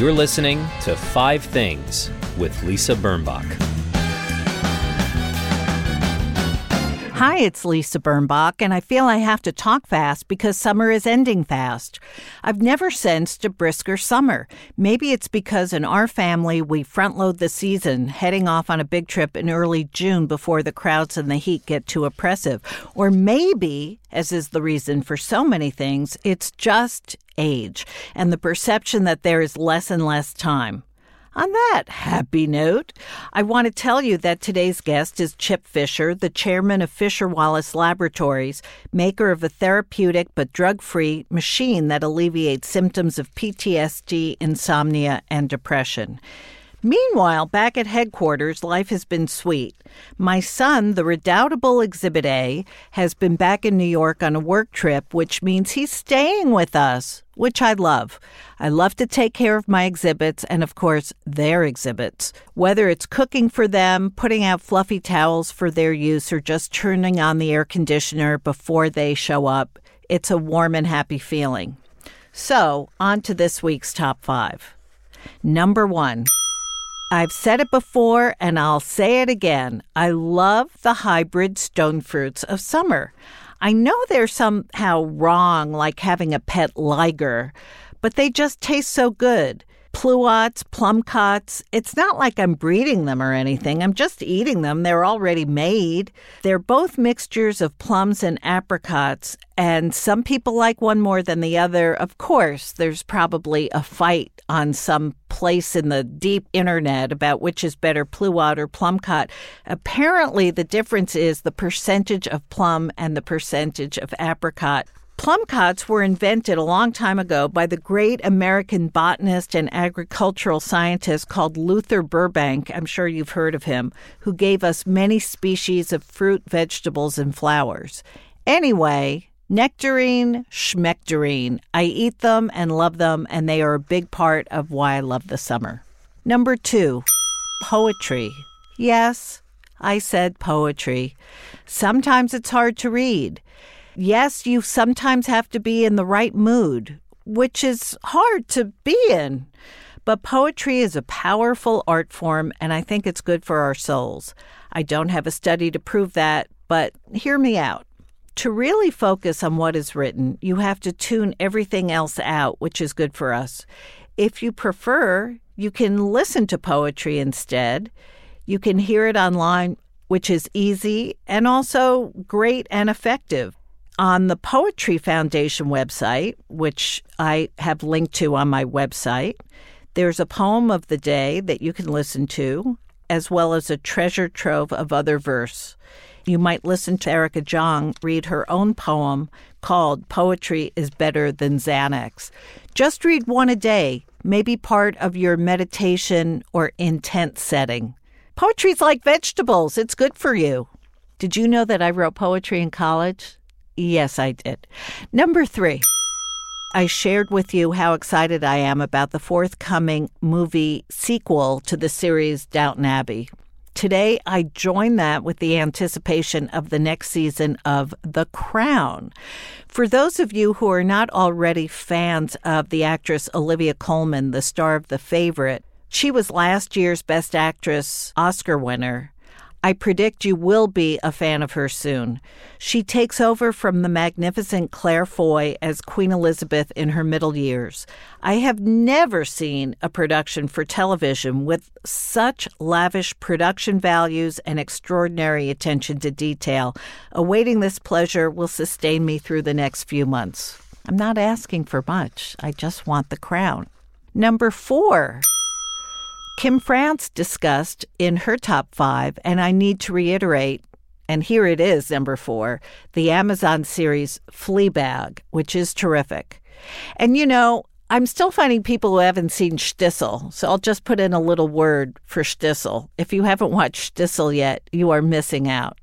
You're listening to Five Things with Lisa Birnbach. Hi, it's Lisa Birnbach, and I feel I have to talk fast because summer is ending fast. I've never sensed a brisker summer. Maybe it's because in our family we front load the season, heading off on a big trip in early June before the crowds and the heat get too oppressive. Or maybe, as is the reason for so many things, it's just age and the perception that there is less and less time. On that happy note, I want to tell you that today's guest is Chip Fisher, the chairman of Fisher Wallace Laboratories, maker of a therapeutic but drug free machine that alleviates symptoms of PTSD, insomnia, and depression. Meanwhile, back at headquarters, life has been sweet. My son, the redoubtable Exhibit A, has been back in New York on a work trip, which means he's staying with us, which I love. I love to take care of my exhibits and, of course, their exhibits. Whether it's cooking for them, putting out fluffy towels for their use, or just turning on the air conditioner before they show up, it's a warm and happy feeling. So, on to this week's top five. Number one. I've said it before and I'll say it again. I love the hybrid stone fruits of summer. I know they're somehow wrong, like having a pet liger, but they just taste so good. Pluots, plumcots. It's not like I'm breeding them or anything. I'm just eating them. They're already made. They're both mixtures of plums and apricots, and some people like one more than the other. Of course, there's probably a fight on some place in the deep internet about which is better, pluot or plumcot. Apparently, the difference is the percentage of plum and the percentage of apricot. Plumcots were invented a long time ago by the great American botanist and agricultural scientist called Luther Burbank. I'm sure you've heard of him, who gave us many species of fruit, vegetables, and flowers. Anyway, nectarine, schmectarine. I eat them and love them, and they are a big part of why I love the summer. Number two, poetry. Yes, I said poetry. Sometimes it's hard to read. Yes, you sometimes have to be in the right mood, which is hard to be in. But poetry is a powerful art form, and I think it's good for our souls. I don't have a study to prove that, but hear me out. To really focus on what is written, you have to tune everything else out, which is good for us. If you prefer, you can listen to poetry instead. You can hear it online, which is easy and also great and effective on the Poetry Foundation website, which I have linked to on my website, there's a poem of the day that you can listen to, as well as a treasure trove of other verse. You might listen to Erica Jong read her own poem called Poetry is Better Than Xanax. Just read one a day, maybe part of your meditation or intent setting. Poetry's like vegetables, it's good for you. Did you know that I wrote poetry in college? Yes, I did. Number three, I shared with you how excited I am about the forthcoming movie sequel to the series Downton Abbey. Today, I join that with the anticipation of the next season of The Crown. For those of you who are not already fans of the actress Olivia Colman, the star of The Favorite, she was last year's Best Actress Oscar winner. I predict you will be a fan of her soon. She takes over from the magnificent Claire Foy as Queen Elizabeth in her middle years. I have never seen a production for television with such lavish production values and extraordinary attention to detail. Awaiting this pleasure will sustain me through the next few months. I'm not asking for much, I just want the crown. Number four. Kim France discussed in her top five, and I need to reiterate, and here it is, number four, the Amazon series Fleabag, which is terrific. And you know, I'm still finding people who haven't seen Shtisel, so I'll just put in a little word for Shtisel. If you haven't watched Shtisel yet, you are missing out.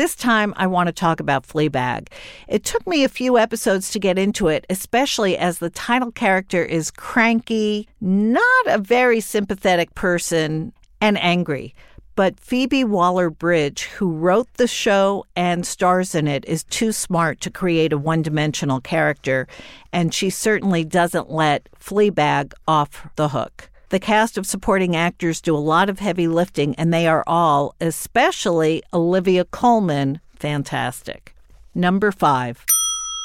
This time, I want to talk about Fleabag. It took me a few episodes to get into it, especially as the title character is cranky, not a very sympathetic person, and angry. But Phoebe Waller Bridge, who wrote the show and stars in it, is too smart to create a one dimensional character, and she certainly doesn't let Fleabag off the hook. The cast of supporting actors do a lot of heavy lifting, and they are all, especially Olivia Colman, fantastic. Number five,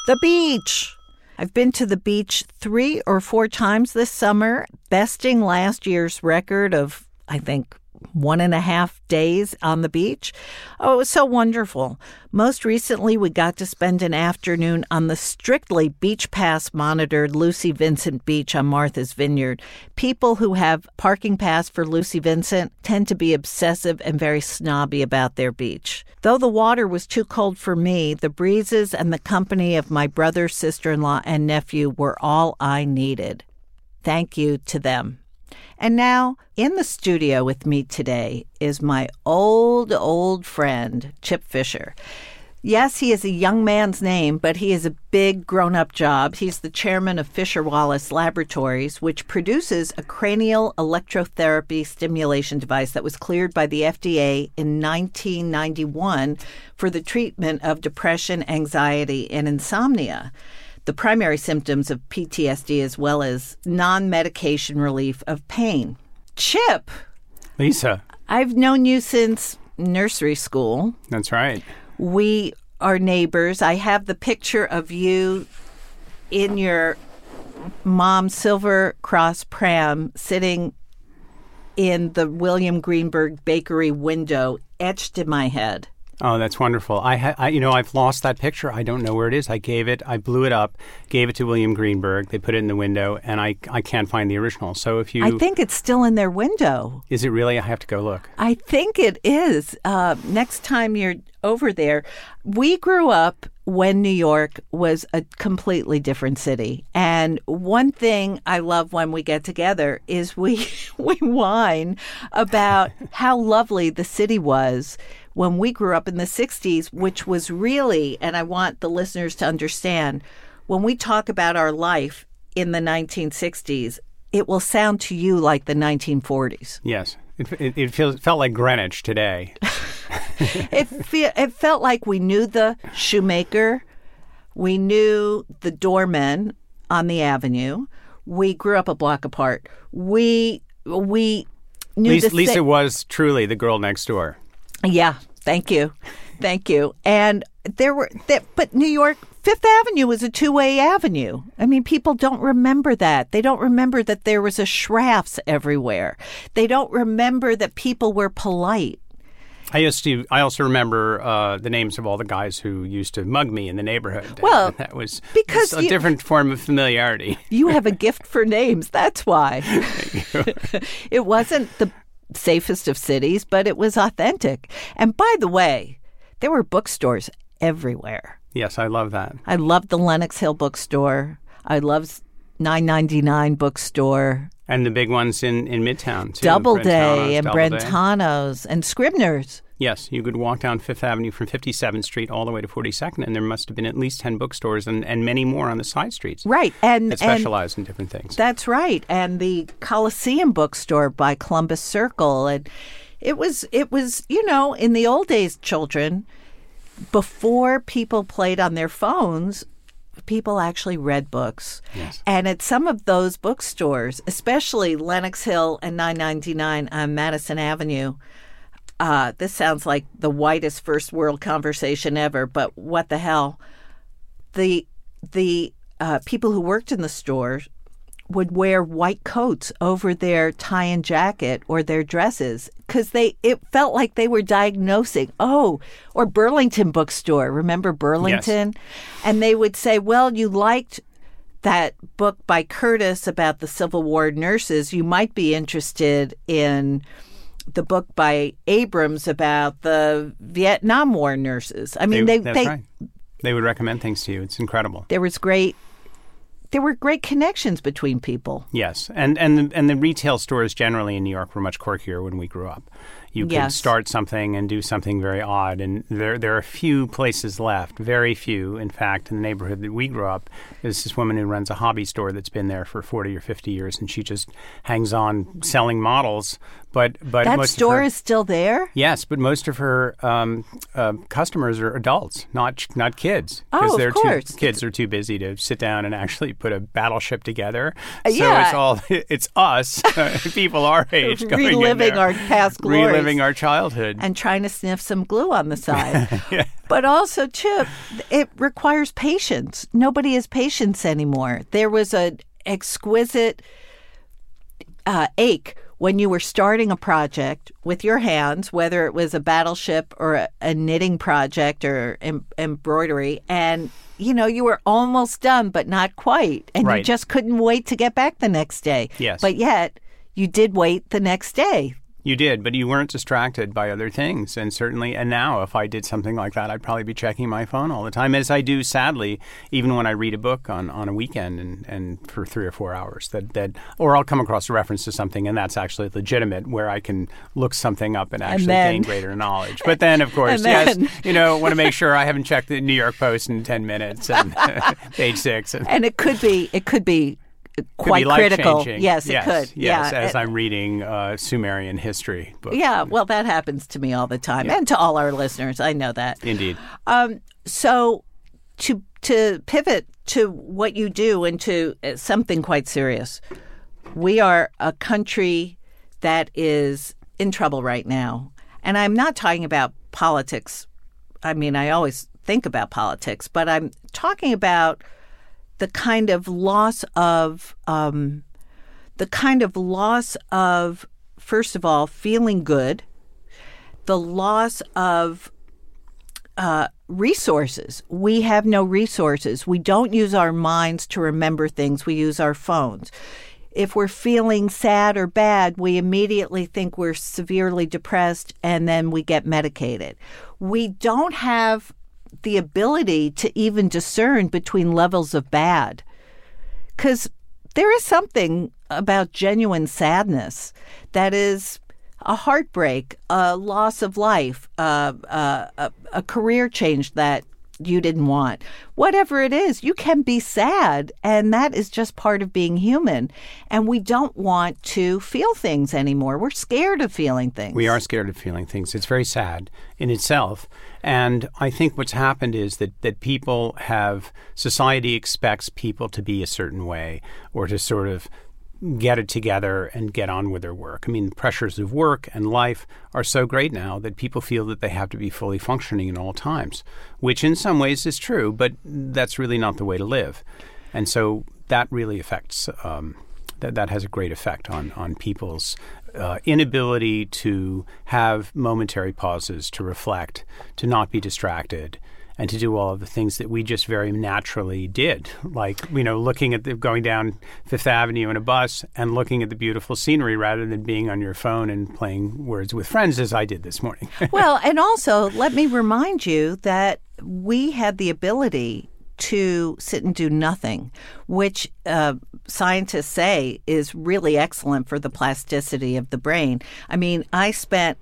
The Beach. I've been to the beach three or four times this summer, besting last year's record of, I think, one and a half days on the beach. Oh, it was so wonderful. Most recently, we got to spend an afternoon on the strictly beach pass monitored Lucy Vincent Beach on Martha's Vineyard. People who have parking pass for Lucy Vincent tend to be obsessive and very snobby about their beach. Though the water was too cold for me, the breezes and the company of my brother, sister in law, and nephew were all I needed. Thank you to them. And now, in the studio with me today is my old, old friend, Chip Fisher. Yes, he is a young man's name, but he is a big grown up job. He's the chairman of Fisher Wallace Laboratories, which produces a cranial electrotherapy stimulation device that was cleared by the FDA in 1991 for the treatment of depression, anxiety, and insomnia the primary symptoms of PTSD as well as non medication relief of pain. Chip. Lisa. I've known you since nursery school. That's right. We are neighbors. I have the picture of you in your mom's Silver Cross pram sitting in the William Greenberg bakery window etched in my head. Oh, that's wonderful. I, ha- I, you know, I've lost that picture. I don't know where it is. I gave it, I blew it up, gave it to William Greenberg. They put it in the window, and I, I can't find the original. So if you, I think it's still in their window. Is it really? I have to go look. I think it is. Uh, next time you're over there, we grew up when New York was a completely different city. And one thing I love when we get together is we we whine about how lovely the city was when we grew up in the 60s, which was really, and I want the listeners to understand, when we talk about our life in the 1960s, it will sound to you like the 1940s. Yes. It, it, it feels, felt like Greenwich today. it, fe- it felt like we knew the shoemaker, we knew the doorman on the avenue. We grew up a block apart. We we knew Lisa, Lisa was truly the girl next door. Yeah, thank you. Thank you. And there were that but New York Fifth Avenue was a two-way avenue. I mean, people don't remember that. They don't remember that there was a Schrafft's everywhere. They don't remember that people were polite. I used to. I also remember uh, the names of all the guys who used to mug me in the neighborhood. Well, that was because a you, different form of familiarity. You have a gift for names. That's why. it wasn't the safest of cities, but it was authentic. And by the way, there were bookstores everywhere. Yes, I love that. I loved the Lenox Hill bookstore. I loved 999 bookstore. And the big ones in, in Midtown, too. Doubleday and. Brentano's and Scribner's. Yes, you could walk down Fifth Avenue from 57th Street all the way to 42nd, and there must have been at least 10 bookstores and, and many more on the side streets. Right. And, that specialize in different things. That's right. And the Coliseum bookstore by Columbus Circle. And it was, it was, you know, in the old days, children, before people played on their phones, people actually read books. Yes. And at some of those bookstores, especially Lenox Hill and 999 on Madison Avenue, uh, this sounds like the whitest first world conversation ever, but what the hell? The the uh, people who worked in the store would wear white coats over their tie and jacket or their dresses because they it felt like they were diagnosing oh or burlington bookstore remember burlington yes. and they would say well you liked that book by curtis about the civil war nurses you might be interested in the book by abrams about the vietnam war nurses i mean they, they, they right. they would recommend things to you it's incredible there was great there were great connections between people. Yes, and and the, and the retail stores generally in New York were much quirkier when we grew up. You could Yes. start something and do something very odd, and there there are few places left, very few. In fact, in the neighborhood that we grew up, there's this woman who runs a hobby store that's been there for forty or fifty years, and she just hangs on selling models. But but That most of store her- is still there. Yes, but most of her um, uh, customers are adults, not not kids, Oh, of they're course. too kids are too busy to sit down and actually put a battleship together. Uh, So yeah. it's all it's us, people our age, going in Reliving our past glories. reliving our childhood. and trying to sniff some glue on the side. But also, Chip, it requires patience. Nobody has patience anymore. There was an exquisite uh, ache when you were starting a project with your hands, whether it was a battleship or a, a knitting project or em- embroidery, and you know you were almost done but not quite, and you just couldn't wait to get back the next day. Yes. but yet you did wait the next day. You did, but you weren't distracted by other things. And certainly, and now, if I did something like that, I'd probably be checking my phone all the time, as I do, sadly, even when I read a book on, on a weekend and, and for three or four hours. That, that, or I'll come across a reference to something, and that's actually legitimate, where I can look something up and actually then- gain greater knowledge. But then, of course, then- yes, you know, want to make sure I haven't checked the New York Post in ten minutes and page six. And, and it could be it could be quite critical. life-changing. Yes, it could. Yes, yeah, as Uh, I'm reading uh, Sumerian history book. yeah. Well, that happens to me all the time, and to all our listeners. I know that. Indeed. Um, so to to pivot to what you do and to uh, something quite serious, we are a country that is in trouble right now, and I'm not talking about politics. I mean, I always think about politics, but I'm talking about the kind of loss of um, the kind of loss of first of all feeling good, the loss of uh, resources. We have no resources. We don't use our minds to remember things. We use our phones. If we're feeling sad or bad, we immediately think we're severely depressed and then we get medicated. We don't have the ability to even discern between levels of bad. Because there is something about genuine sadness that is a heartbreak, a loss of life, uh, uh, a, a career change that you didn't want. Whatever it is, you can be sad, and that is just part of being human. And we don't want to feel things anymore. We're scared of feeling things. We are scared of feeling things. It's very sad in itself. And I think what's happened is that, that people have, society expects people to be a certain way or to sort of get it together and get on with their work. I mean, pressures of work and life are so great now that people feel that they have to be fully functioning at all times, which in some ways is true, but that's really not the way to live. And so that really affects um, that that has a great effect on on people's uh, inability to have momentary pauses to reflect, to not be distracted, and to do all of the things that we just very naturally did, like you know, looking at the going down Fifth Avenue in a bus and looking at the beautiful scenery rather than being on your phone and playing words with friends, as I did this morning. well, and also let me remind you that we had the ability to sit and do nothing, which uh, scientists say is really excellent for the plasticity of the brain. I mean, I spent,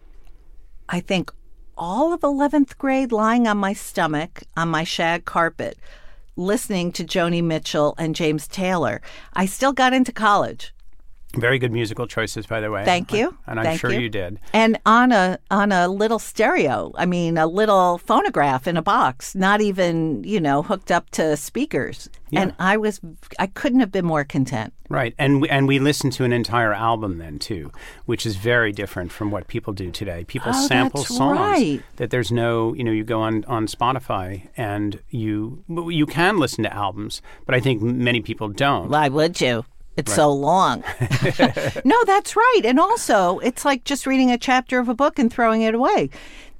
I think, all of 11th grade lying on my stomach on my shag carpet listening to Joni Mitchell and James Taylor. I still got into college. Very good musical choices, by the way. Thank you. and I'm Thank sure you. you did. And on a on a little stereo, I mean a little phonograph in a box, not even, you know, hooked up to speakers. And I was I couldn't have been more content. Right, and we, and we listened to an entire album then too, which is very different from what people do today. People Oh, sample songs right. that there's no, you know, you go on on Spotify and you you can listen to albums, but I think many people don't. Why would you? It's so long. no, that's right. And also, it's like just reading a chapter of a book and throwing it away.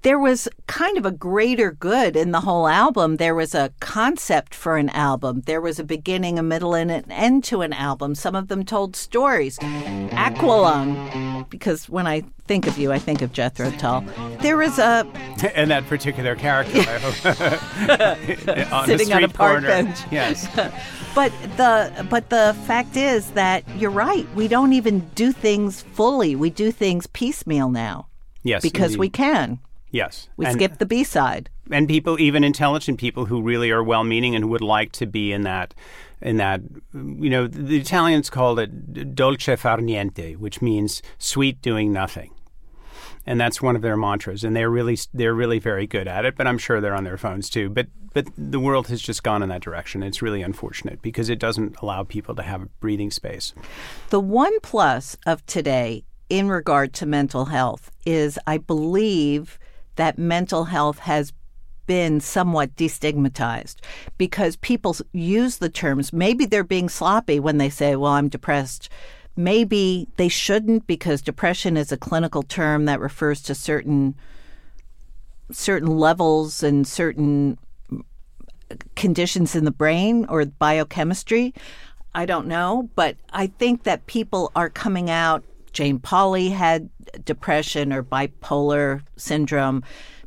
There was kind of a greater good in the whole album. There was a concept for an album. There was a beginning, a middle, and an end to an album. Some of them told stories. Aqualung, because when I think of you, I think of Jethro Tull. There was a and that particular character on sitting on a park corner. bench. Yes. but the but the fact is that you're right. We don't even do things fully. We do things piecemeal now. Yes, because indeed. we can. Yes. We and, skip the B side. And people, even intelligent people who really are well meaning and who would like to be in that, in that, you know, the Italians called it dolce far niente, which means sweet doing nothing. And that's one of their mantras, and they're really they're really very good at it. But I'm sure they're on their phones too. But but the world has just gone in that direction. It's really unfortunate because it doesn't allow people to have breathing space. The one plus of today in regard to mental health is, I believe, that mental health has been somewhat destigmatized because people use the terms. Maybe they're being sloppy when they say, well, I'm depressed. Maybe they shouldn't because depression is a clinical term that refers to certain certain levels and certain conditions in the brain or biochemistry. I don't know, but I think that people are coming out. Jane Pauley had depression or bipolar syndrome.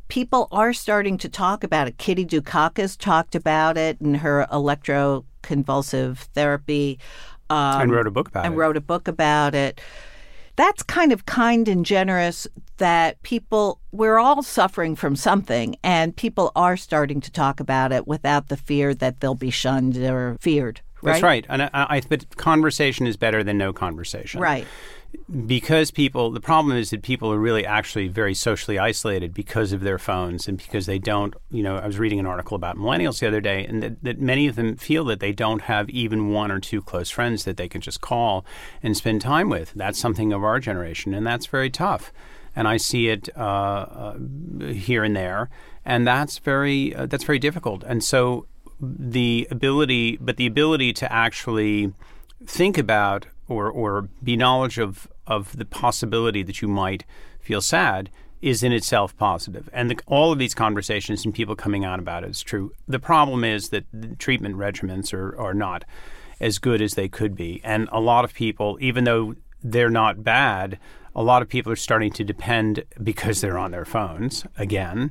People are starting to talk about it. Kitty Dukakis talked about it in her electroconvulsive therapy. Um, and wrote a book about and it. And wrote a book about it. That's kind of kind and generous that people, we're all suffering from something, and people are starting to talk about it without the fear that they'll be shunned or feared. Right? That's right. And I, I, but conversation is better than no conversation. Right because people the problem is that people are really actually very socially isolated because of their phones and because they don't you know i was reading an article about millennials the other day and that, that, many of them feel that they don't have even one or two close friends that they can just call and spend time with that's something of our generation and that's very tough and i see it uh, uh, here and there and that's very uh, that's very difficult and so the ability but the ability to actually think about or or be knowledge of of the possibility that you might feel sad is in itself positive. And the, all of these conversations and people coming out about it is true. The problem is that treatment regimens are, are not as good as they could be. And a lot of people, even though they're not bad, a lot of people are starting to depend because they're on their phones again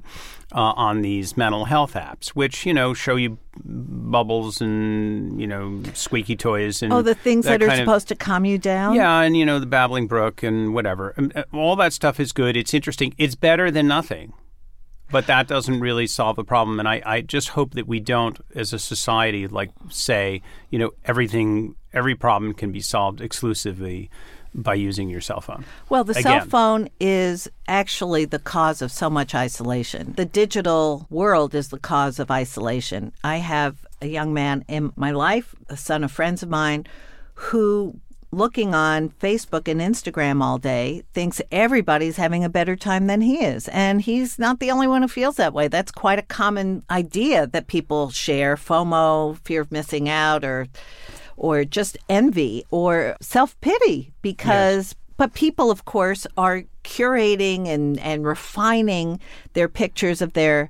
uh, on these mental health apps, which you know show you bubbles and you know squeaky toys and oh the things that, that are supposed of, to calm you down. Yeah, and you know the babbling brook and whatever. Uh, all that stuff is good. It's interesting. It's better than nothing. But that doesn't really solve the problem, and I, I just hope that we don't, as a society, like say, you know, everything, every problem can be solved exclusively by using your cell phone. Well, the Again. cell phone is actually the cause of so much isolation. The digital world is the cause of isolation. I have a young man in my life, a son of friends of mine, who looking on Facebook and Instagram all day thinks everybody's having a better time than he is. And he's not the only one who feels that way. That's quite a common idea that people share FOMO, fear of missing out, or or just envy or self pity because. Yes. But people, of course, are curating and, and refining their pictures of their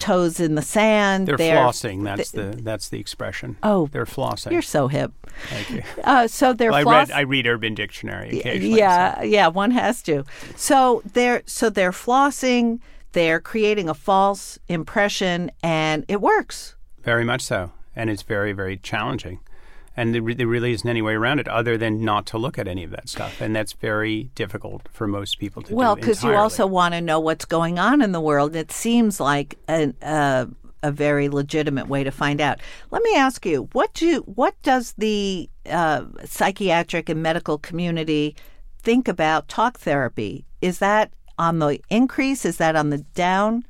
toes in the sand. They're, they're flossing. That's th- the that's the expression. Oh, they're flossing. You're so hip. Thank you. Uh, so they're. Well, floss- I read I read Urban Dictionary occasionally. Yeah, so. yeah, one has to. So they're so they're flossing. They're creating a false impression, and it works. Very much so, and it's very very challenging and there, really isn't any way around it other than not to look at any of that stuff. And that's very difficult for most people to do. well, because you also want to know what's going on in the world. It seems like a, uh, a very legitimate way to find out. Let me ask you what do what does the uh, psychiatric and medical community think about talk therapy? Is that on the increase? Is that on the down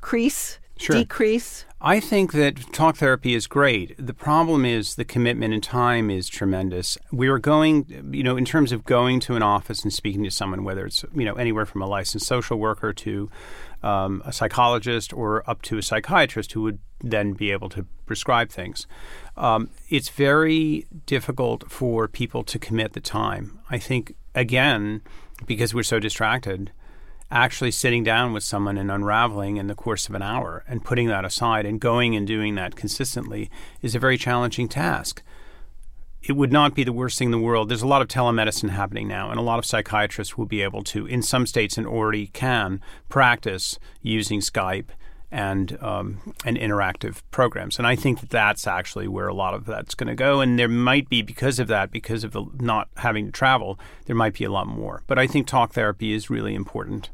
crease? Sure. decrease I think that talk therapy is great. The problem is the commitment and time is tremendous. We are going, you know, in terms of going to an office and speaking to someone, whether it's, you know, anywhere from a licensed social worker to um, a psychologist or up to a psychiatrist who would then be able to prescribe things. Um, it's very difficult for people to commit the time. I think, again, because we're so distracted actually sitting down with someone and unraveling in the course of an hour and putting that aside and going and doing that consistently is a very challenging task. It would not be the worst thing in the world. There's a lot of telemedicine happening now, and a lot of psychiatrists will be able to, in some states and already can, practice using Skype and um, and interactive programs. And I think that that's actually where a lot of that's going to go. And there might be because of that, because of the not having to travel, there might be a lot more. But I think talk therapy is really important,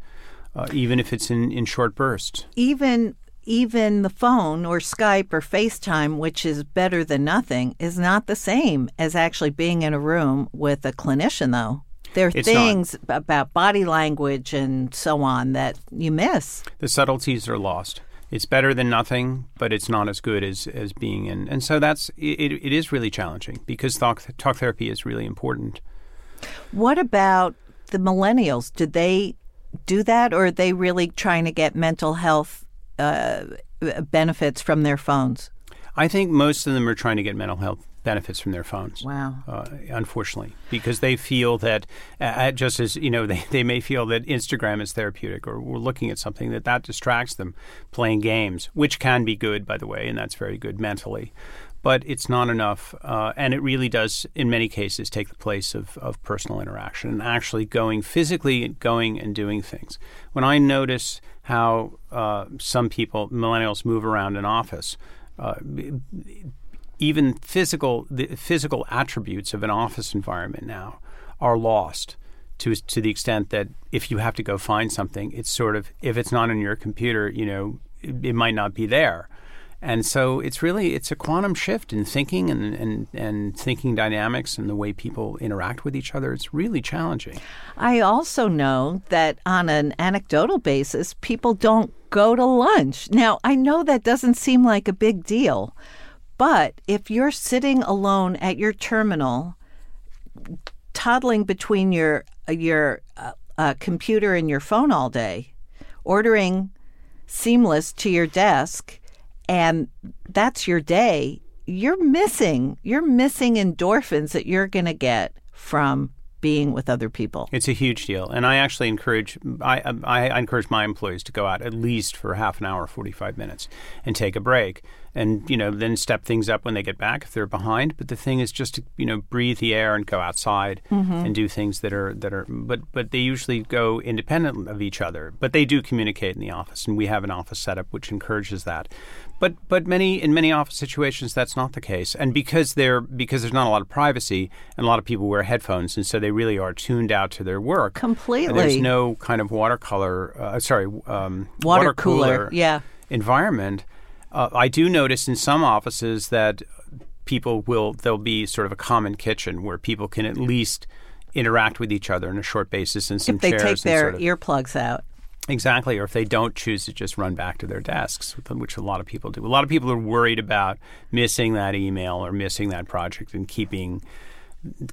uh, even if it's in, in short bursts. Even even the phone or Skype or FaceTime, which is better than nothing, is not the same as actually being in a room with a clinician, though. There are It's things about body language and so on that you miss. The subtleties are lost. It's better than nothing, but it's not as good as, as being in. And so that's it, it is really challenging because talk, talk therapy is really important. What about the millennials? Did they do that, or are they really trying to get mental health uh, benefits from their phones? I think most of them are trying to get mental health benefits from their phones. Wow. Uh, unfortunately, because they feel that, uh, just as you know, they, they may feel that Instagram is therapeutic, or we're looking at something that that distracts them, playing games, which can be good, by the way, and that's very good mentally. But it's not enough, uh, and it really does, in many cases, take the place of, of personal interaction and actually going physically, going and doing things. When I notice how uh, some people, millennials, move around an office, uh, even physical the physical attributes of an office environment now are lost to to the extent that if you have to go find something, it's sort of if it's not on your computer, you know, it, it might not be there. And so it's really it's a quantum shift in thinking and, and, and thinking dynamics and the way people interact with each other. It's really challenging. I also know that on an anecdotal basis, people don't go to lunch. Now, I know that doesn't seem like a big deal, but if you're sitting alone at your terminal, toddling between your your uh, uh, computer and your phone all day, ordering seamless to your desk, and that's your day, you're missing you're missing endorphins that you're going to get from being with other people. It's a huge deal, and I actually encourage I, um, I, I encourage my employees to go out at least for half an hour, forty five minutes, and take a break, and you know then step things up when they get back if they're behind. But the thing is just to you know breathe the air and go outside mm-hmm. and do things that are that are. But but they usually go independent of each other, but they do communicate in the office, and we have an office setup which encourages that. But but many in many office situations that's not the case, and because they're because there's not a lot of privacy, and a lot of people wear headphones, and so they really are tuned out to their work. Completely. There's no kind of watercolor, uh, sorry, um, Water cooler, yeah. environment. Uh, I do notice in some offices that people will there'll be sort of a common kitchen where people can at least interact with each other on a short basis and some If they take their sort of, earplugs out. Exactly, or if they don't choose to just run back to their desks, which a lot of people do. A lot of people are worried about missing that email or missing that project and keeping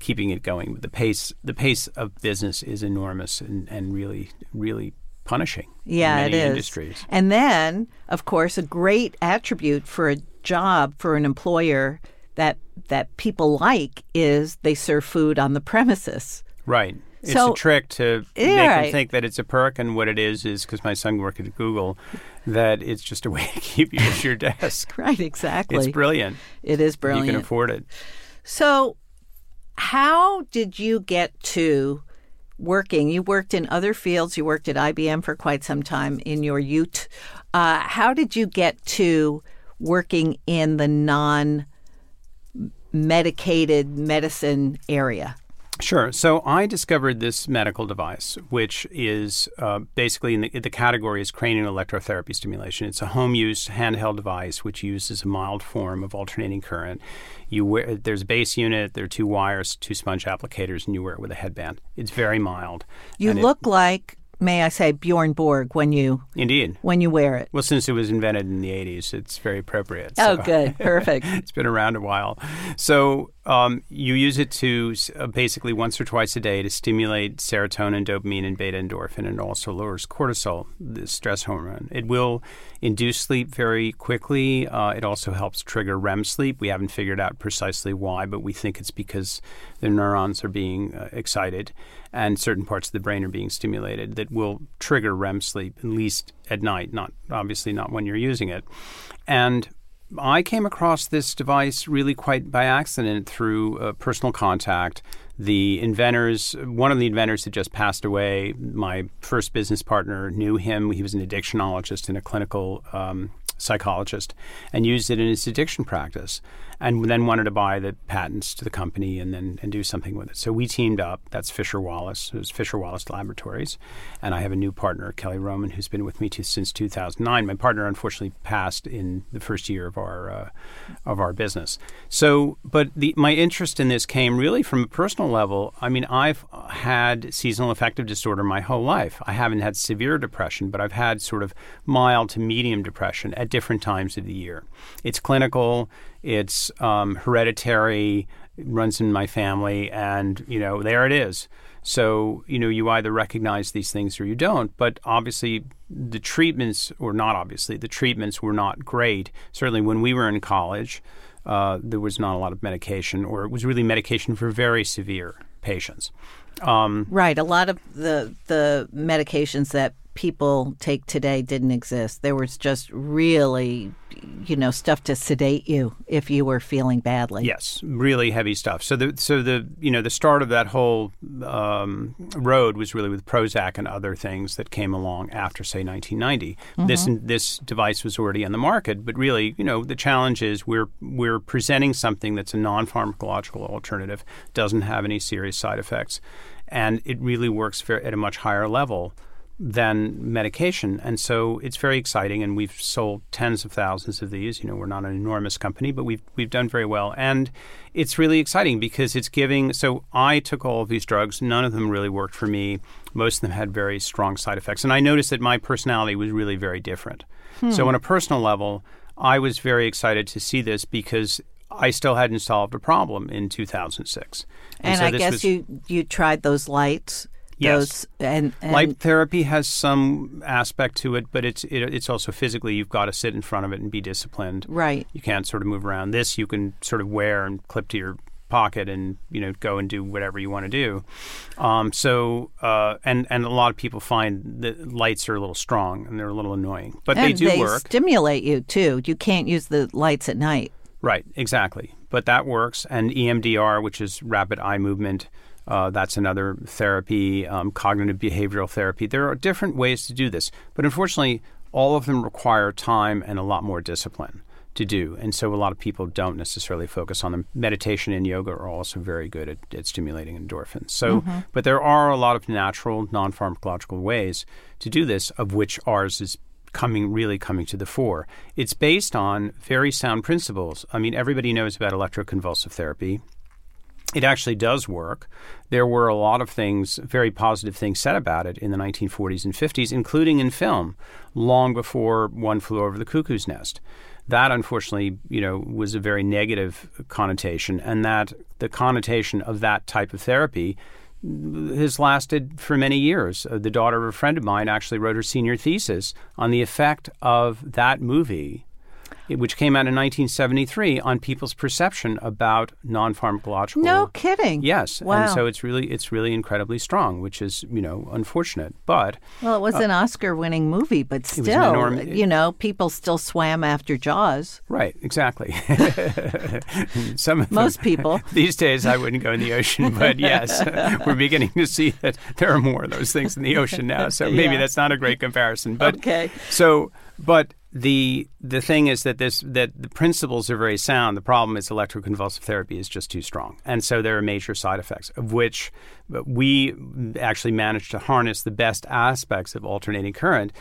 keeping it going. But the pace the pace of business is enormous and, and really really punishing. Yeah, in it many is. industries. And then, of course, a great attribute for a job for an employer that that people like is they serve food on the premises. Right. It's So- a trick to Yeah, make them think that it's a perk, and what it is is because my son worked at Google, that it's just a way to keep you at your desk. Right, exactly. It's brilliant. It is brilliant. You can afford it. So, how did you get to working? You worked in other fields. You worked at IBM for quite some time in your youth. Uh, how did you get to working in the non medicated medicine area? Sure. So I discovered this medical device, which is uh, basically in the, the category is cranial electrotherapy stimulation. It's a home use handheld device which uses a mild form of alternating current. You wear there's a base unit, there are two wires, two sponge applicators, and you wear it with a headband. It's very mild. You And it- look like, may I say, Bjorn Borg when you indeed. when you wear it. Well, since it was invented in the 80s, it's very appropriate. Oh, good, perfect. it's been around a while. So um, you use it to uh, basically once or twice a day to stimulate serotonin, dopamine, and beta endorphin, and also lowers cortisol, the stress hormone. It will induce sleep very quickly. Uh, it also helps trigger REM sleep. We haven't figured out precisely why, but we think it's because the neurons are being uh, excited and certain parts of the brain are being stimulated that will trigger REM sleep, at least at night, not obviously not when you're using it. And I came across this device really quite by accident through uh, personal contact. The inventors, one of the inventors had just passed away. My first business partner knew him. He was an addictionologist and a clinical um, psychologist and used it in his addiction practice and then wanted to buy the patents to the company and then and do something with it. So we teamed up. That's Fisher Wallace. It was Fisher Wallace Laboratories, and I have a new partner, Kelly Roman, who's been with me to, since 2009. My partner unfortunately passed in the first year of our uh, of our business. So, but the, my interest in this came really from a personal level. I mean, I've had seasonal affective disorder my whole life. I haven't had severe depression, but I've had sort of mild to medium depression at different times of the year. It's clinical it's um, hereditary, runs in my family, and you know there it is. So you know you either recognize these things or you don't. But obviously the treatments, or not obviously, the treatments were not great. Certainly when we were in college, uh, there was not a lot of medication, or it was really medication for very severe patients. Um, right. A lot of the the medications that people take today didn't exist. There was just really, you know, stuff to sedate you if you were feeling badly. Yes, really heavy stuff. So the so the you know the start of that whole um, road was really with Prozac and other things that came along after say 1990. Mm-hmm. This this device was already on the market, but really, you know, the challenge is we're we're presenting something that's a non-pharmacological alternative, doesn't have any serious side effects, and it really works at a much higher level than medication. And so it's very exciting, and we've sold tens of thousands of these. You know, we're not an enormous company, but we've we've done very well, and it's really exciting because it's giving. So I took all of these drugs; none of them really worked for me. Most of them had very strong side effects, and I noticed that my personality was really very different. Hmm. So on a personal level, I was very excited to see this because I still hadn't solved a problem in 2006. And, and so I guess was, you you tried those lights Yes. and, and, light therapy has some aspect to it, but it's it, it's also physically you've got to sit in front of it and be disciplined. Right. You can't sort of move around. This you can sort of wear and clip to your pocket and you know go and do whatever you want to do. Um, so uh, and and a lot of people find that lights are a little strong and they're a little annoying, but and they do they work. Stimulate you too. You can't use the lights at night. Right. Exactly. But that works. And EMDR, which is rapid eye movement uh, that's another therapy, um, cognitive behavioral therapy. There are different ways to do this, but unfortunately, all of them require time and a lot more discipline to do. And so a lot of people don't necessarily focus on them. Meditation and yoga are also very good at, at stimulating endorphins. So, mm-hmm. but there are a lot of natural, non pharmacological ways to do this, of which ours is coming really coming to the fore. It's based on very sound principles. I mean, everybody knows about electroconvulsive therapy it actually does work. There were a lot of things, very positive things said about it in the 1940s and 50s, including in film, long before One Flew Over the Cuckoo's Nest. That, unfortunately, you know, was a very negative connotation, and that the connotation of that type of therapy has lasted for many years. Uh, the daughter of a friend of mine actually wrote her senior thesis on the effect of that movie which came out in 1973 on people's perception about non-pharmacological. No kidding. Yes, wow. and so it's really it's really incredibly strong, which is you know unfortunate, but well, it was uh, an Oscar-winning movie, but still, you know, people still swam after Jaws. Right, exactly. Some most them, people these days, I wouldn't go in the ocean, but yes, we're beginning to see that there are more of those things in the ocean now. So maybe yeah. that's not a great comparison, but okay. So, but the the thing is that this that the principles are very sound. The problem is electroconvulsive therapy is just too strong, and so there are major side effects of which uh, we actually managed to harness the best aspects of alternating current.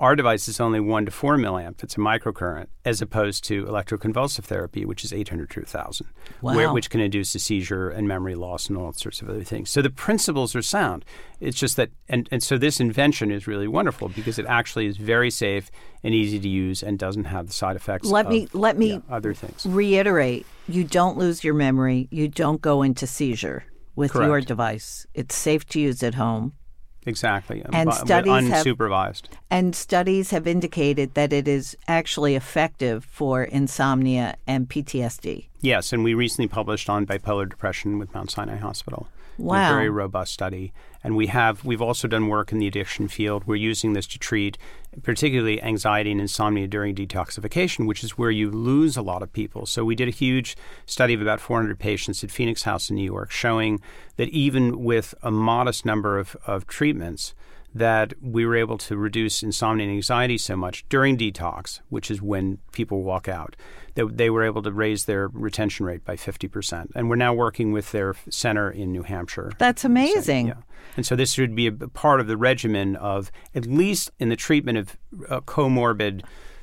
Our device is only 1 to 4 milliamp. It's a microcurrent, as opposed to electroconvulsive therapy, which is 800 to 1,000, wow. which can induce a seizure and memory loss and all sorts of other things. So the principles are sound. It's just that, and, and so this invention is really wonderful because it actually is very safe and easy to use and doesn't have the side effects let of, me let me yeah, other things. reiterate you don't lose your memory you don't go into seizure with Correct. your device it's safe to use at home Exactly. And studies have- unsupervised. and studies have indicated that it is actually effective for insomnia and PTSD Yes, and we recently published on bipolar depression with Mount Sinai Hospital. Wow. A very robust study. And we have we've also done work in the addiction field. We're using this to treat particularly anxiety and insomnia during detoxification, which is where you lose a lot of people. So we did a huge study of about 400 patients at Phoenix House in New York showing that even with a modest number of, of treatments, that we were able to reduce insomnia and anxiety so much during detox, which is when people walk out, that they were able to raise their retention rate by 50%. And we're now working with their center in New Hampshire. That's amazing. Yeah. And so this should be a part of the regimen of, at least in the treatment of uh, comorbid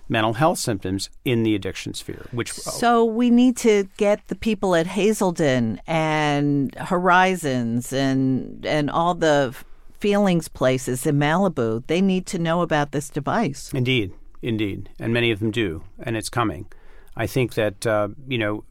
mental health symptoms in the addiction sphere, which So we need to get the people at Hazelden and Horizons and and all the feelings places in Malibu. They need to know about this device. Indeed, indeed, and many of them do, and it's coming. I think that uh, you know,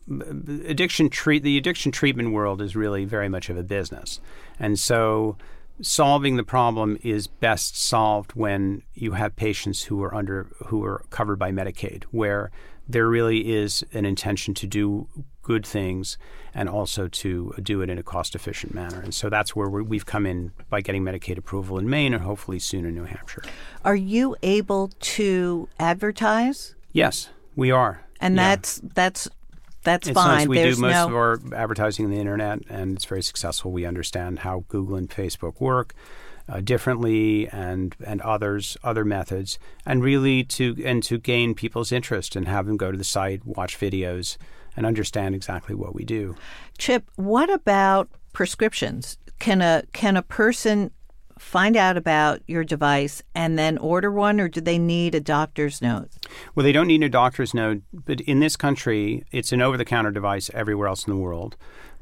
addiction treat the addiction treatment world is really very much of a business, and so solving the problem is best solved when you have patients who are under who are covered by Medicaid, where there really is an intention to do good things and also to do it in a cost efficient manner. And so that's where we have come in by getting Medicaid approval in Maine and hopefully soon in New Hampshire. Are you able to advertise? Yes, we are. And Yeah. that's that's that's It's fine. nice. We There's do most no of our advertising on the internet, and it's very successful. We understand how Google and Facebook work uh, differently, and and others other methods, and really to and to gain people's interest and have them go to the site, watch videos, and understand exactly what we do. Chip, what about prescriptions? Can a can a person find out about your device and then order one or do they need a doctor's note? Well, they don't need a doctor's note, but in this country, it's an over-the-counter device everywhere else in the world.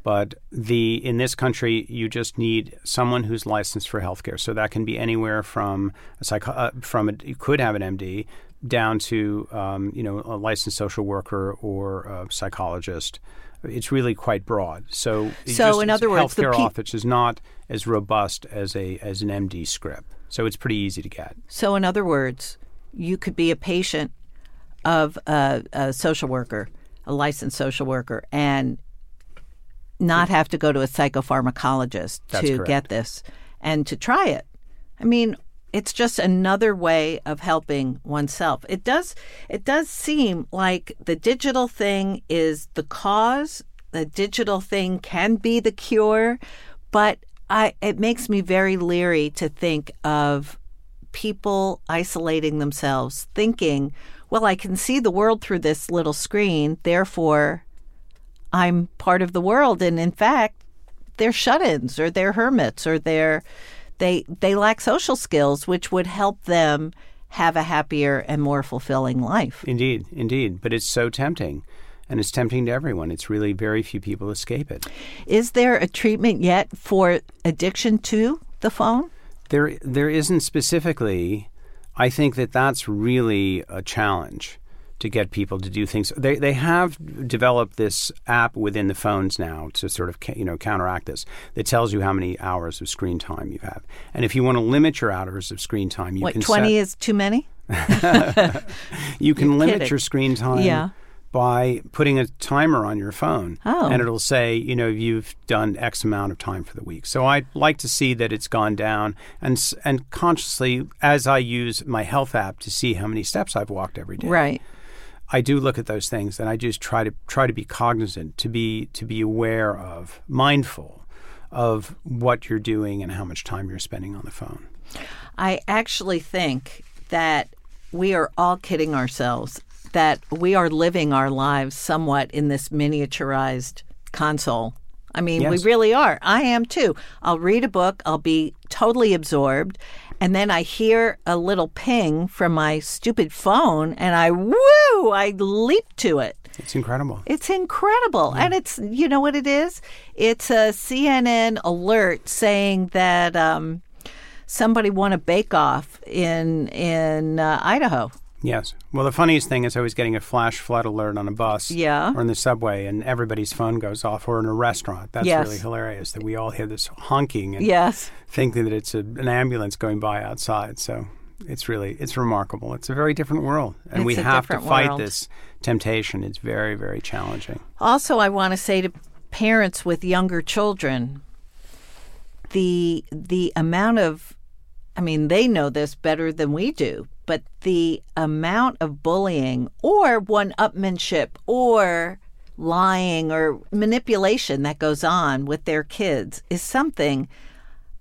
But the in this country, you just need someone who's licensed for healthcare. So that can be anywhere from a psycho- uh, from a, you could have an MD down to um, you know a licensed social worker or a psychologist. It's really quite broad. So, So just- in other words, the healthcare pe- office is not as robust as a as an MD script. So it's pretty easy to get. So in other words, you could be a patient of a, a social worker, a licensed social worker, and not have to go to a psychopharmacologist That's to correct. get this and to try it. I mean, it's just another way of helping oneself. It does it does seem like the digital thing is the cause. The digital thing can be the cure, but I it makes me very leery to think of people isolating themselves, thinking, well, I can see the world through this little screen, therefore I'm part of the world. And in fact, they're shut-ins or they're hermits or they're they they lack social skills, which would help them have a happier and more fulfilling life. Indeed, indeed. But it's so tempting. And it's tempting to everyone. It's really very few people escape it. Is there a treatment yet for addiction to the phone? There, there isn't specifically. I think that that's really a challenge to get people to do things. They, they have developed this app within the phones now to sort of you know counteract this. That tells you how many hours of screen time you have, and if you want to limit your hours of screen time, you What can twenty set, is too many? you can You're limit kidding. your screen time Yeah. by putting a timer on your phone. Oh. And it'll say, you know, you've done X amount of time for the week. So I like to see that it's gone down and and consciously as I use my health app to see how many steps I've walked every day. Right. I do look at those things and I just try to try to be cognizant, to be to be aware of, mindful of what you're doing and how much time you're spending on the phone. I actually think that we are all kidding ourselves that we are living our lives somewhat in this miniaturized console I mean, Yes. we really are. I am too. I'll read a book, I'll be totally absorbed, and then I hear a little ping from my stupid phone, and I, woo, I leap to it. It's incredible. It's incredible. And it's, you know what it is? It's a CNN alert saying that um, somebody won a bake off in, in uh, Idaho. Yes. Well, the funniest thing is I was getting a flash flood alert on a bus Yeah. or in the subway, and everybody's phone goes off, or in a restaurant. That's Yes. really hilarious that we all hear this honking and Yes. thinking that it's a, an ambulance going by outside. So it's really it's remarkable. It's a very different world, and It's we have to fight world. this temptation. It's very very challenging. Also, I want to say to parents with younger children, the the amount of, I mean, they know this better than we do, but the amount of bullying or one-upmanship or lying or manipulation that goes on with their kids is something.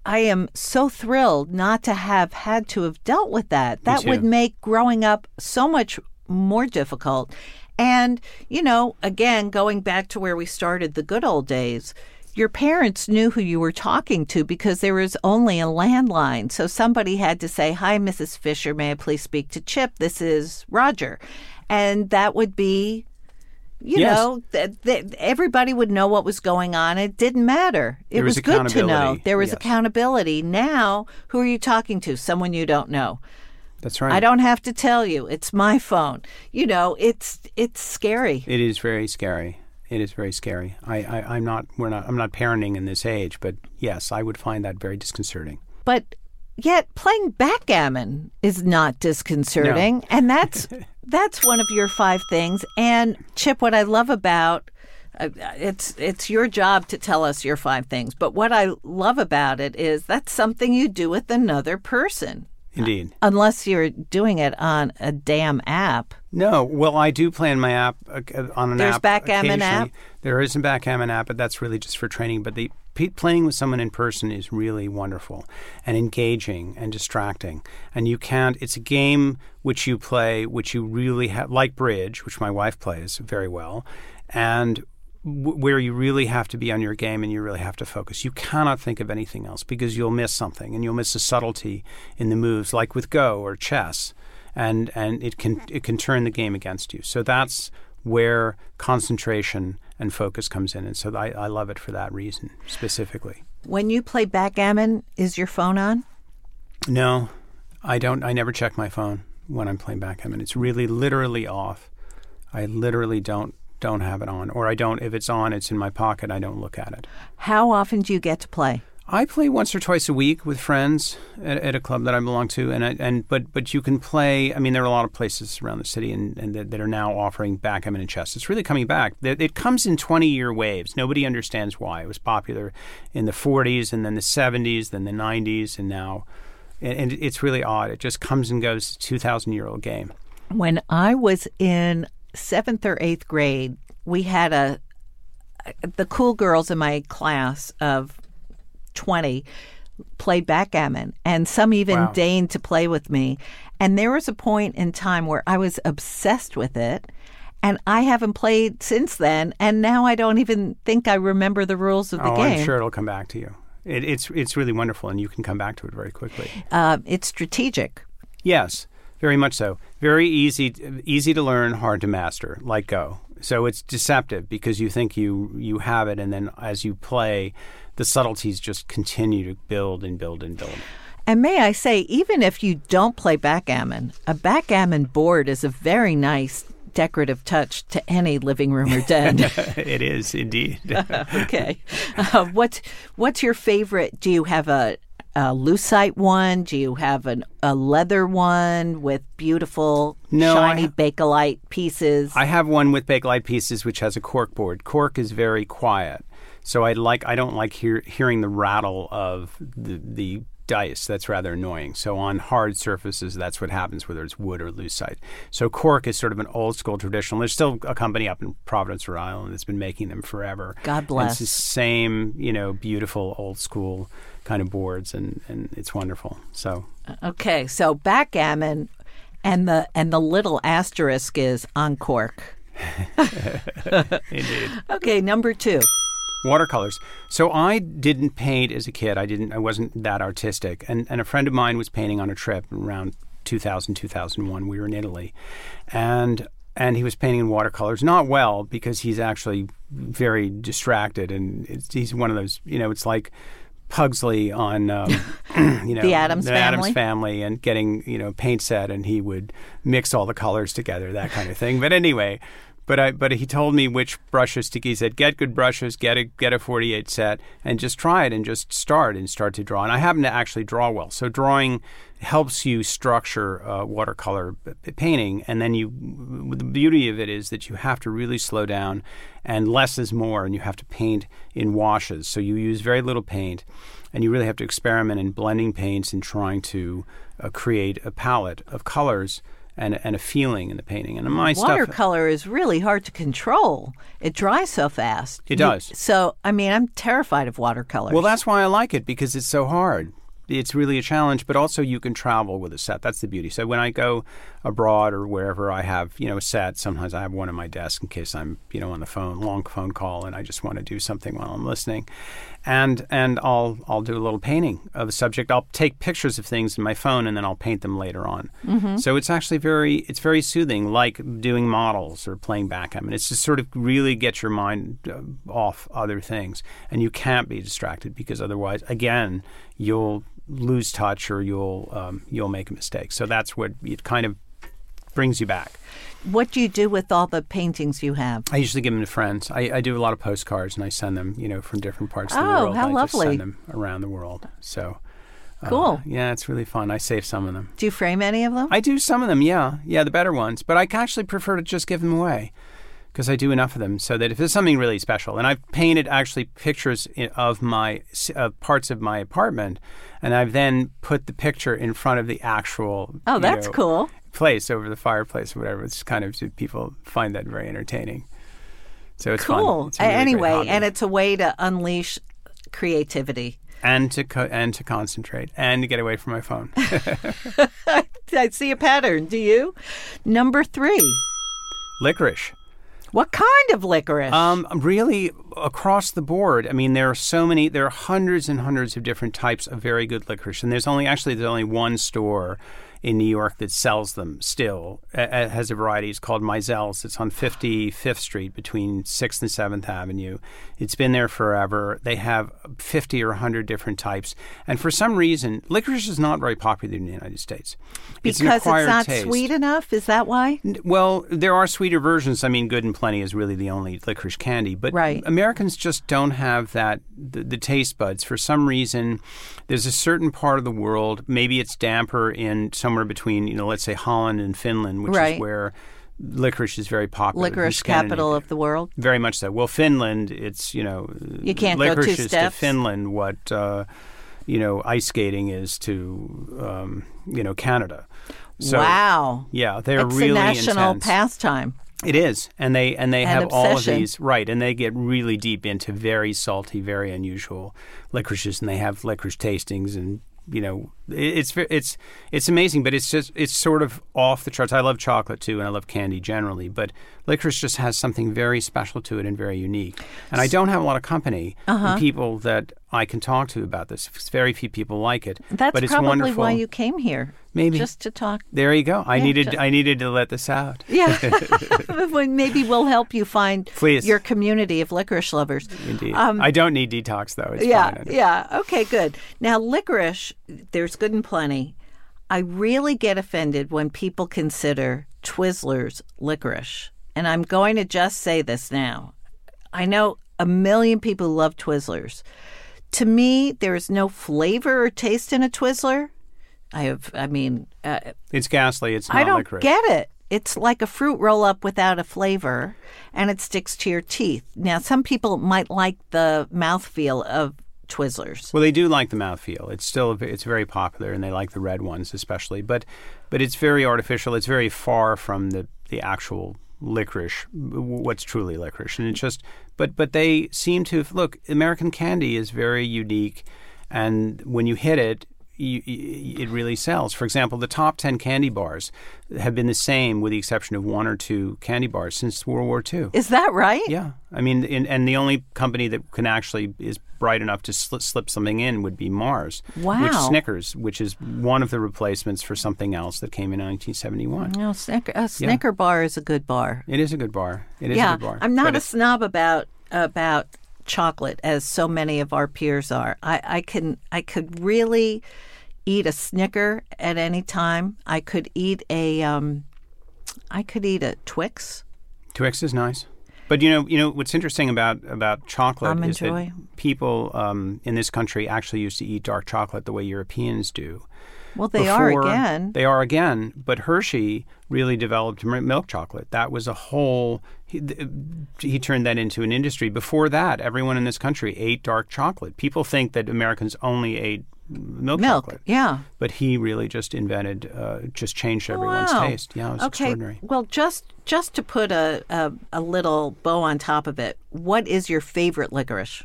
I am so thrilled not to have had to have dealt with that. That would make growing up so much more difficult. And, you know, again, going back to where we started, the good old days, your parents knew who you were talking to because there was only a landline. So somebody had to say, Hi, Mrs. Fisher, may I please speak to Chip? This is Roger. And that would be, you Yes. know, th- th- everybody would know what was going on. It didn't matter. It There was was good to know. There was Yes. accountability. Now, who are you talking to? Someone you don't know. That's right. I don't have to tell you. It's my phone. You know, it's it's scary. It is very scary. It is very scary. I, I, I'm not. We're not. I'm not parenting in this age, but yes, I would find that very disconcerting. But yet playing backgammon is not disconcerting, and that's that's one of your five things. And Chip, what I love about uh, it's it's your job to tell us your five things, but what I love about it is that's something you do with another person. Indeed. Unless you're doing it on a damn app. No, well, I do play in my app uh, on an There's app. backgammon app? There is a backgammon app, but that's really just for training. But the p- playing with someone in person is really wonderful and engaging and distracting. And you can't. It's a game which you play, which you really have, like bridge, which my wife plays very well, and w- where you really have to be on your game and you really have to focus. You cannot think of anything else because you'll miss something and you'll miss a subtlety in the moves, like with Go or chess, and and it can it can turn the game against you. So that's where concentration and focus comes in, and so I, I love it for that reason specifically. When you play backgammon, is your phone on? No, I don't. I never check my phone when I'm playing backgammon. It's really literally off. I literally don't don't have it on, or I don't. If it's on, it's in my pocket. I don't look at it. How often do you get to play? I play once or twice a week with friends at, at a club that I belong to, and I, and but but you can play. I mean, there are a lot of places around the city and, and that, that are now offering backgammon and chess. It's really coming back. It, it comes in twenty year waves. Nobody understands why. It was popular in the '40s, and then the '70s, then the '90s, and now, and, and it's really odd. It just comes and goes. It's a two thousand year old game. When I was in seventh or eighth grade, we had a the cool girls in my class of twenty played backgammon, and some even Wow. deigned to play with me. And there was a point in time where I was obsessed with it. And I haven't played since then, and now I don't even think I remember the rules of the oh, game. I'm sure it'll come back to you. It, it's it's really wonderful, and you can come back to it very quickly. Uh, it's strategic. Yes, very much so. Very easy, easy to learn, hard to master, like Go. So it's deceptive because you think you you have it, and then as you play, the subtleties just continue to build and build and build. And may I say, even if you don't play backgammon, a backgammon board is a very nice decorative touch to any living room or den. it is indeed. okay. Uh, what's what's your favorite? Do you have a, a lucite one? Do you have an, a leather one with beautiful No, shiny ha- bakelite pieces? I have one with bakelite pieces, which has a cork board. Cork is very quiet, so I like. I don't like hear, hearing the rattle of the the dice. That's rather annoying. So on hard surfaces, that's what happens, whether it's wood or lucite. So cork is sort of an old school traditional. There's still a company up in Providence, Rhode Island, that's been making them forever. God And bless. it's the same, you know, beautiful old school kind of boards, and and it's wonderful. So okay, so backgammon, and the and the little asterisk is on cork. indeed. Okay, number two. watercolors. So I didn't paint as a kid. I didn't. I wasn't that artistic. And and a friend of mine was painting on a trip around 2000 2001. We were in Italy, and and he was painting in watercolors. Not well because he's actually very distracted, and it's, he's one of those. You know, it's like. Pugsley on um, you know The Addams the Family? Addams family and getting you know paint set and he would mix all the colors together that kind of thing. But anyway, but I but he told me which brushes to he said get good brushes, get a get a 48 set and just try it and just start and start to draw. And I happen to actually draw well, so drawing helps you structure uh, watercolor painting. And then you the beauty of it is that you have to really slow down, and less is more, and you have to paint in washes. So you use very little paint, and you really have to experiment in blending paints and trying to uh, create a palette of colors. And, and a feeling in the painting and my stuff Watercolor is really hard to control. It dries so fast. It You- does. So, I mean, I'm terrified of watercolors. Well, that's why I like it because it's so hard. It's really a challenge, but also you can travel with a set. That's the beauty. So when I go abroad or wherever I have, you know, set, sometimes I have one on my desk in case I'm, you know, on the phone, long phone call, and I just want to do something while I'm listening, and and I'll I'll do a little painting of a subject. I'll take pictures of things in my phone and then I'll paint them later on. So it's actually very it's very soothing, like doing models or playing backgammon. It's just sort of really get your mind uh, off other things, and you can't be distracted because otherwise, again, you'll lose touch or you'll um, you'll make a mistake. So that's what it kind of brings you back. what do you do with all the paintings you have? I usually give them to friends. I, I do a lot of postcards and I send them, you know, from different parts of the Oh, world. how I just lovely. send them around the world. So uh, Cool. yeah, it's really fun. I save some of them. Do you frame any of them? I do some of them, yeah, yeah, the better ones. But I actually prefer to just give them away because I do enough of them so that if there's something really special, and I've painted actually pictures of my of parts of my apartment, and I've then put the picture in front of the actual. oh, that's know, cool. Place over the fireplace or whatever. It's kind of people find that very entertaining. So it's. Cool. It's really anyway, and it's a way to unleash creativity. and to co- and to concentrate and to get away from my phone. I see a pattern. Do you? Number three. Licorice. What kind of licorice? Um, really, across the board. I mean, there are so many. There are hundreds and hundreds of different types of very good licorice, and there's only actually there's only one store in New York that sells them still. It has a variety. It's called Myzel's. It's on 55th Street between 6th and 7th Avenue. It's been there forever. They have 50 or 100 different types. And for some reason, licorice is not very popular in the United States. it's because it's acquired not taste. sweet enough. Is that why? Well, there are sweeter versions. I mean, Good and Plenty is really the only licorice candy, but Right. Americans just don't have that the, the taste buds for some reason. There's a certain part of the world. Maybe it's damper in somewhere between, you know, let's say Holland and Finland, which Right. is where licorice is very popular. Licorice capital of the world. Very much so. Well, Finland, it's you know, You can't go licorice two is steps. to Finland what uh, you know ice skating is to um, you know Canada. So, wow. Yeah, they're It's really a national intense. pastime. It is, and they and they An have all of these right, and they get really deep into very salty, very unusual licorices, and they have licorice tastings, and you know, it's it's it's amazing, but it's just it's sort of off the charts. I love chocolate too, and I love candy generally, but licorice just has something very special to it and very unique. And I don't have a lot of company Uh-huh. and people that I can talk to about this. Very few people like it, That's but it's probably wonderful. why you came here. Maybe. just to talk. there you go. I Yeah, needed just- I needed to let this out. Yeah, maybe we'll help you find Please. your community of licorice lovers. Indeed, Um, I don't need detox though. It's yeah, yeah. Okay, good. Now, licorice, there's good and plenty. I really get offended when people consider Twizzlers licorice. And I'm going to just say this now. I know a million people love Twizzlers. To me, there is no flavor or taste in a Twizzler. I have, I mean, uh, It's ghastly. It's not I don't licorice. get it. It's like a fruit roll up without a flavor, and it sticks to your teeth. Now, some people might like the mouthfeel of Twizzlers. Well, they do like the mouthfeel. It's still it's very popular, and they like the red ones especially. But but it's very artificial. It's very far from the the actual licorice, what's truly licorice, and it's just. But but they seem to look. American candy is very unique, and when you hit it. You, you, it really sells. For example, the top 10 candy bars have been the same, with the exception of one or two candy bars, since World War II. Is that right? Yeah. I mean, in, and the only company that can actually is bright enough to slip, slip something in would be Mars. Wow. Which Snickers, which is one of the replacements for something else that came in 1971. No, Snicker, a Snicker bar is a good bar. It is a good bar. It is yeah, a good bar. I'm not But a snob about about chocolate as so many of our peers are. I, I can I could really eat a Snicker at any time. I could eat a um, I could eat a Twix. Twix is nice. But you know, you know what's interesting about about chocolate Almond is Joy. that people um, in this country actually used to eat dark chocolate the way Europeans do. Well, they are again. They are again. But Hershey really developed milk chocolate. That was a whole. He, he turned that into an industry. Before that, everyone in this country ate dark chocolate. People think that Americans only ate milk, Milk, chocolate, yeah. but he really just invented, uh, just changed everyone's Wow. taste. Yeah, it was okay. extraordinary. Well, just just to put a, a a little bow on top of it, what is your favorite licorice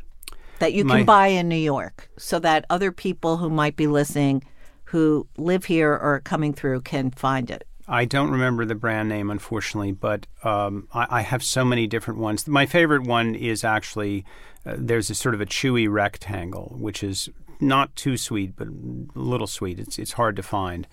that you can My- buy in New York, so that other people who might be listening, who live here or are coming through, can find it? I don't remember the brand name, unfortunately, but um, I, I have so many different ones. My favorite one is actually uh, there's a sort of a chewy rectangle, which is not too sweet, but a little sweet. It's it's hard to find,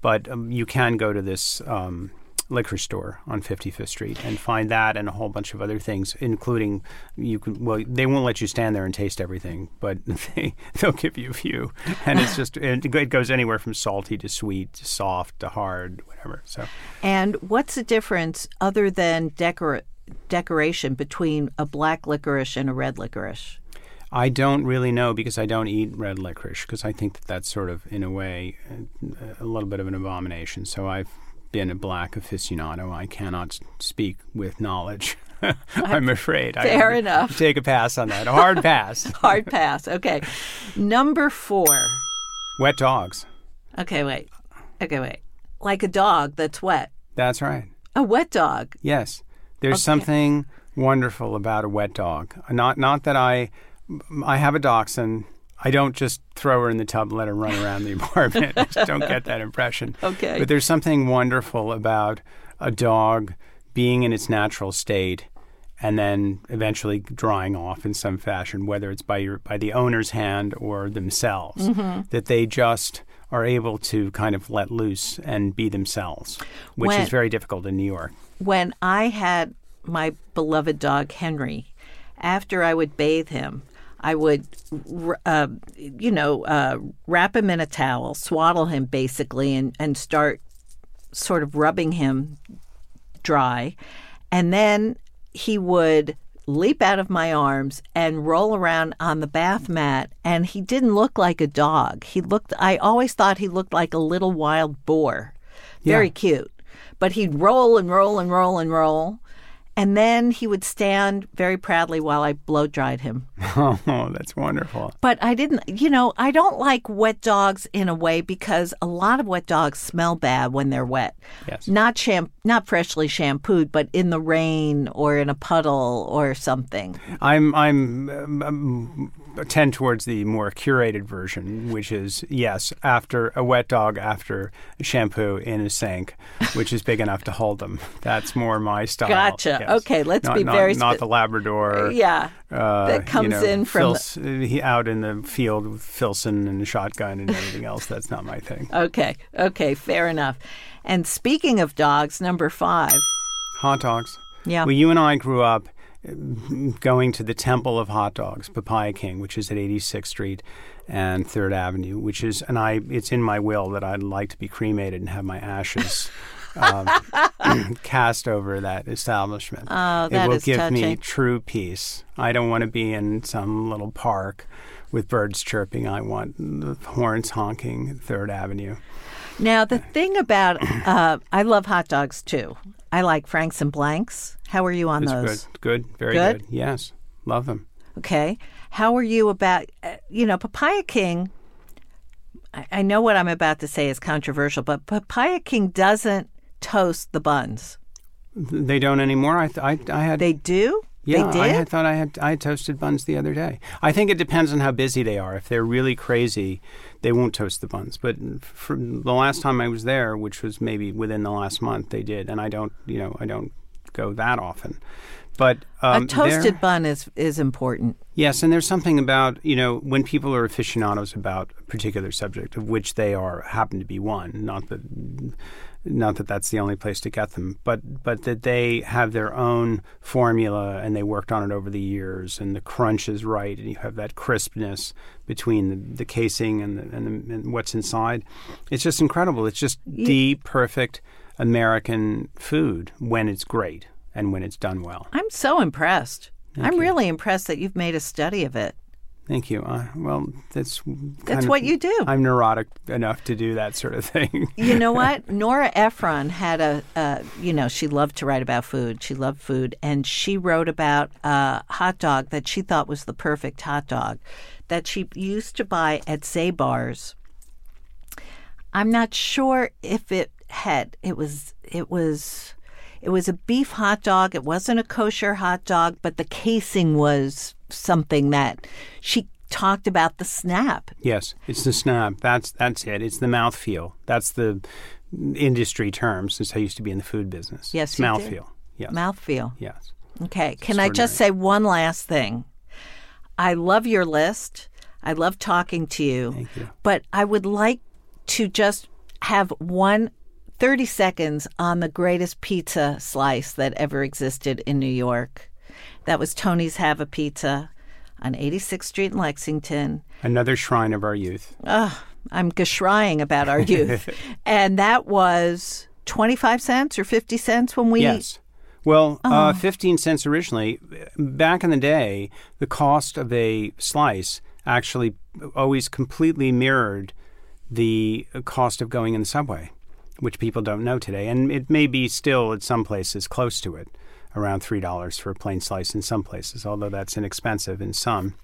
but um, you can go to this. Um, liquor store on 55th Street and find that and a whole bunch of other things including you can well they won't let you stand there and taste everything but they they'll give you a few and it's just it it goes anywhere from salty to sweet to soft to hard whatever so And what's the difference other than decor- decoration between a black licorice and a red licorice? I don't really know because I don't eat red licorice because I think that that's sort of, in a way, a, a little bit of an abomination. So I've been a black aficionado. I cannot speak with knowledge. I'm afraid. Fair I enough. Take a pass on that. A hard pass. Hard pass. Okay. Number four. Wet dogs. Okay, wait. Okay, wait. Like a dog that's wet. That's right. A wet dog. Yes, there's Okay. something wonderful about a wet dog. Not not that I I have a dachshund. I don't just throw her in the tub and let her run around the apartment. I just don't get that impression. Okay. But there's something wonderful about a dog being in its natural state and then eventually drying off in some fashion, whether it's by your by the owner's hand or themselves. Mm-hmm. That they just are able to kind of let loose and be themselves, which When- is very difficult in New York. When I had my beloved dog Henry, after I would bathe him, I would, uh, you know, uh, wrap him in a towel, swaddle him basically, and, and start sort of rubbing him dry. And then he would leap out of my arms and roll around on the bath mat. And he didn't look like a dog. He looked, I always thought he looked like a little wild boar. Very Yeah. cute. But he'd roll and roll and roll and roll. And then he would stand very proudly while I blow dried him. Oh, that's wonderful. But I didn't, you know, I don't like wet dogs in a way because a lot of wet dogs smell bad when they're wet. Yes. Not sham- not freshly shampooed, but in the rain or in a puddle or something. I'm I'm um, um, tend towards the more curated version, which is yes, after a wet dog after shampoo in a sink, which is big enough to hold them. That's more my style. Gotcha. yes. Okay, let's Not- be not- very not the Labrador. Yeah. Uh, that you comes know, in from Fils- he out in the field with Filson and a shotgun and everything else. That's not my thing. Okay. Okay, fair enough. And speaking of dogs, number 5. Hot dogs. Yeah. Well, you and I grew up going to the Temple of Hot Dogs, Papaya King, which is at 86th Street and Third Avenue, which is, and I, it's in my will that I'd like to be cremated and have my ashes. um, cast over that establishment. Oh, it will give me true peace. I don't want to be in some little park with birds chirping. I want the horns honking Third Avenue. Now, the thing about uh, I love hot dogs too. I like Franks and Blanks. How are you on It's those? good, good, very Good? good. Yes, love them. Okay. How are you about, uh, you know, Papaya King? I, I know what I'm about to say is controversial, but Papaya King doesn't toast the buns. They don't anymore. I, th- I, I had They do? Yeah, they did. I had thought I had I had toasted buns the other day. I think it depends on how busy they are. If they're really crazy, they won't toast the buns. But for the last time I was there, which was maybe within the last month, they did. And I don't, you know, I don't go that often. But um, a toasted bun is is important. Yes, and there's something about you know when people are aficionados about a particular subject, of which they are happen to be one. Not that, not that that's the only place to get them, but but that they have their own formula and they worked on it over the years, and the crunch is right, and you have that crispness between the, the casing and the, and, the, and what's inside. It's just incredible. It's just the perfect American food when it's great and when it's done well. I'm so impressed. I'm you. really impressed that you've made a study of it. Thank you. Uh, well, that's That's of- what you do. I'm neurotic enough to do that sort of thing. You know what? Nora Ephron had a, uh, you know, she loved to write about food. She loved food. And she wrote about a hot dog that she thought was the perfect hot dog that she used to buy at Zabar's. I'm not sure if it had, it was, it was, it was a beef hot dog. It wasn't a kosher hot dog, but the casing was something that she talked about the snap. yes, it's the snap. That's that's it. It's the mouthfeel. That's the industry term since I used to be in the food business. Yes, it's you did. mouthfeel. Yes. Mouthfeel. Yes. Okay. Can I just say one last thing? I love your list. I love talking to you. Thank you. But I would like to just have one 30 seconds on the greatest pizza slice that ever existed in New York. That was Tony's Have a Pizza on 86th Street in Lexington. Another shrine of our youth. I'm geschrying about our youth. and that was 25 cents or 50 cents when we Yes. Well, Oh. uh, 15 cents originally. Back in the day, the cost of a slice actually always completely mirrored the cost of going in the subway, which people don't know today. And it may be still at some places close to it, around $3 for a plain slice in some places, although that's inexpensive in some.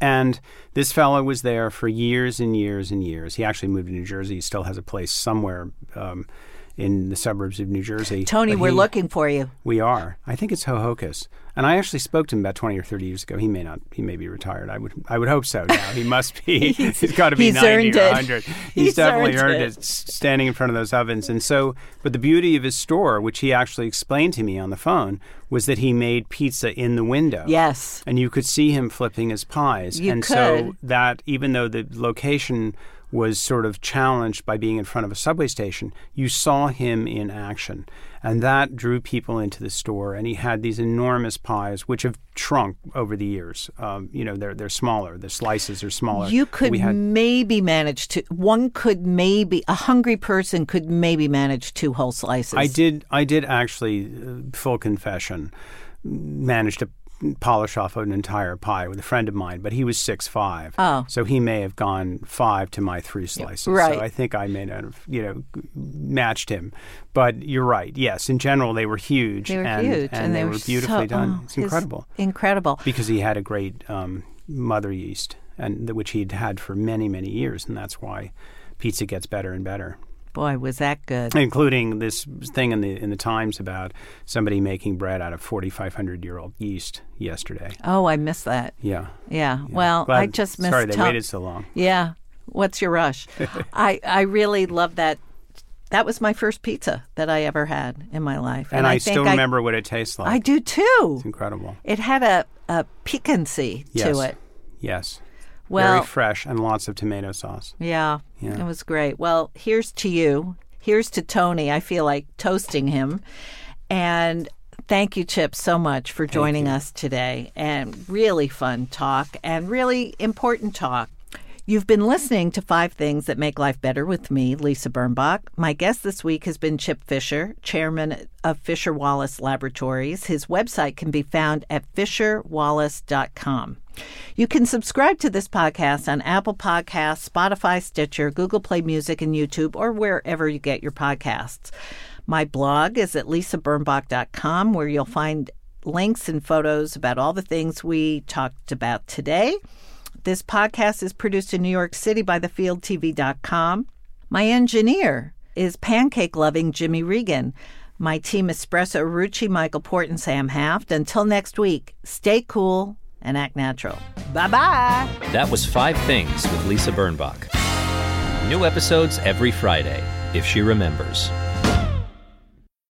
And this fellow was there for years and years and years. He actually moved to New Jersey. He still has a place somewhere um, in the suburbs of New Jersey. Tony, But we're he- looking for you. we are. I think it's Ho-Ho-Kus. And I actually spoke to him about 20 or 30 years ago. He may not, he may be retired. I would I would hope so now. He must be. he's got to be he's 90 earned or it. 100. He's, He's definitely earned earned it. it. standing in front of those ovens. And so, but the beauty of his store, which he actually explained to me on the phone, was that he made pizza in the window. Yes. And you could see him flipping his pies. You and so that even though the location was sort of challenged by being in front of a subway station, you saw him in action. And that drew people into the store. And he had these enormous pies, which have shrunk over the years. Um, you know, they're, they're smaller. The slices are smaller. You could had, maybe manage to. One could maybe a hungry person could maybe manage two whole slices. I did. I did actually. Uh, full confession. manage to polish off an entire pie with a friend of mine, but he was six five. Oh. so he may have gone five to my three slices. Right. So I think I may not have, you know, matched him. But you're right. Yes, in general they were huge. They were and, huge, and, they, were beautifully so, done. oh, it's incredible Incredible. because he had a great um, mother yeast, and which he'd had for many many years, and that's why pizza gets better and better Boy, was that good. including this thing in the in the Times about somebody making bread out of 4,500 year old yeast yesterday. Oh, I missed that. Yeah. Yeah. Well, Glad- I just missed. Sorry, they waited so long. Yeah. What's your rush? I I really love that. That was my first pizza that I ever had in my life, And, I, think still remember what it tastes like. I do too. it's incredible. It had a a piquancy Yes. to it. Yes. Well, Very fresh and lots of tomato sauce. Yeah, Yeah. it was great. Well, here's to you. Here's to Tony. I feel like toasting him. And thank you, Chip, so much for joining us today. And really fun talk and really important talk. You've been listening to Five Things That Make Life Better with me, Lisa Birnbach. My guest this week has been Chip Fisher, chairman of Fisher Wallace Laboratories. His website can be found at fisherwallace.com. You can subscribe to this podcast on Apple Podcasts, Spotify, Stitcher, Google Play Music, and YouTube, or wherever you get your podcasts. My blog is at lisabirnbach.com, where you'll find links and photos about all the things we talked about today. This podcast is produced in New York City by thefieldtv.com. My engineer is pancake loving Jimmy Regan. My team is Espresso Rucci, Michael Port, and Sam Haft. Until next week, stay cool and act natural. Bye bye. That was Five Things with Lisa Birnbach. New episodes every Friday, if she remembers.